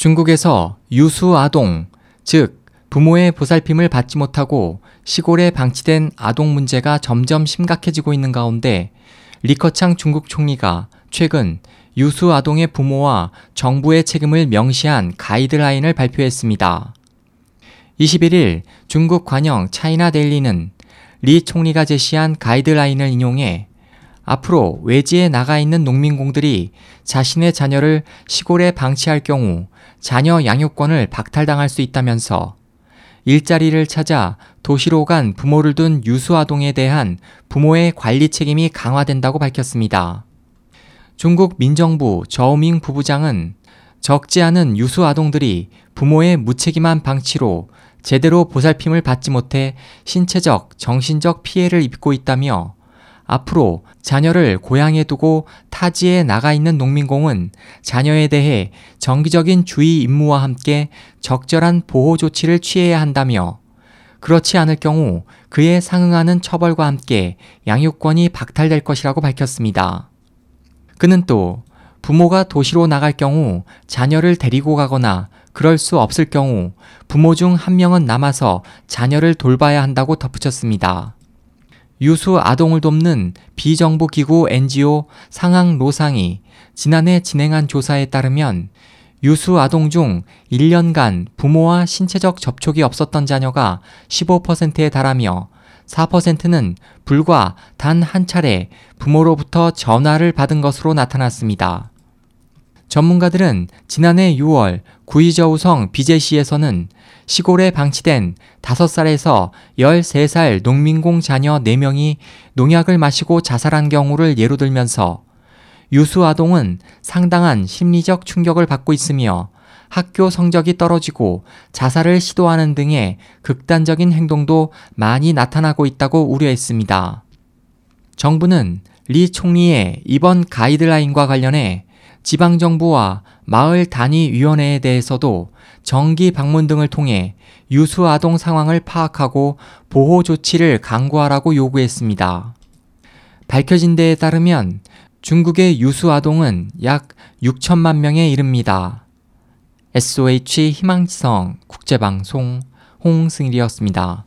중국에서 유수 아동, 즉 부모의 보살핌을 받지 못하고 시골에 방치된 아동 문제가 점점 심각해지고 있는 가운데 리커창 중국 총리가 최근 유수 아동의 부모와 정부의 책임을 명시한 가이드라인을 발표했습니다. 21일 중국 관영 차이나 데일리는 리 총리가 제시한 가이드라인을 인용해 앞으로 외지에 나가 있는 농민공들이 자신의 자녀를 시골에 방치할 경우 자녀 양육권을 박탈당할 수 있다면서 일자리를 찾아 도시로 간 부모를 둔 유수아동에 대한 부모의 관리 책임이 강화된다고 밝혔습니다. 중국 민정부 저우밍 부부장은 적지 않은 유수아동들이 부모의 무책임한 방치로 제대로 보살핌을 받지 못해 신체적, 정신적 피해를 입고 있다며 앞으로 자녀를 고향에 두고 타지에 나가 있는 농민공은 자녀에 대해 정기적인 주의 임무와 함께 적절한 보호 조치를 취해야 한다며 그렇지 않을 경우 그에 상응하는 처벌과 함께 양육권이 박탈될 것이라고 밝혔습니다. 그는 또 부모가 도시로 나갈 경우 자녀를 데리고 가거나 그럴 수 없을 경우 부모 중 한 명은 남아서 자녀를 돌봐야 한다고 덧붙였습니다. 유수 아동을 돕는 비정부 기구 NGO 상황 로상이 지난해 진행한 조사에 따르면 유수 아동 중 1년간 부모와 신체적 접촉이 없었던 자녀가 15%에 달하며 4%는 불과 단 한 차례 부모로부터 전화를 받은 것으로 나타났습니다. 전문가들은 지난해 6월 구이저우성 비제시에서는 시골에 방치된 5살에서 13살 농민공 자녀 4명이 농약을 마시고 자살한 경우를 예로 들면서 유수 아동은 상당한 심리적 충격을 받고 있으며 학교 성적이 떨어지고 자살을 시도하는 등의 극단적인 행동도 많이 나타나고 있다고 우려했습니다. 정부는 리 총리의 이번 가이드라인과 관련해 지방정부와 마을 단위위원회에 대해서도 정기 방문 등을 통해 유수 아동 상황을 파악하고 보호 조치를 강구하라고 요구했습니다. 밝혀진 데에 따르면 중국의 유수 아동은 약 6천만 명에 이릅니다. SOH 희망지성 국제방송 홍승일이었습니다.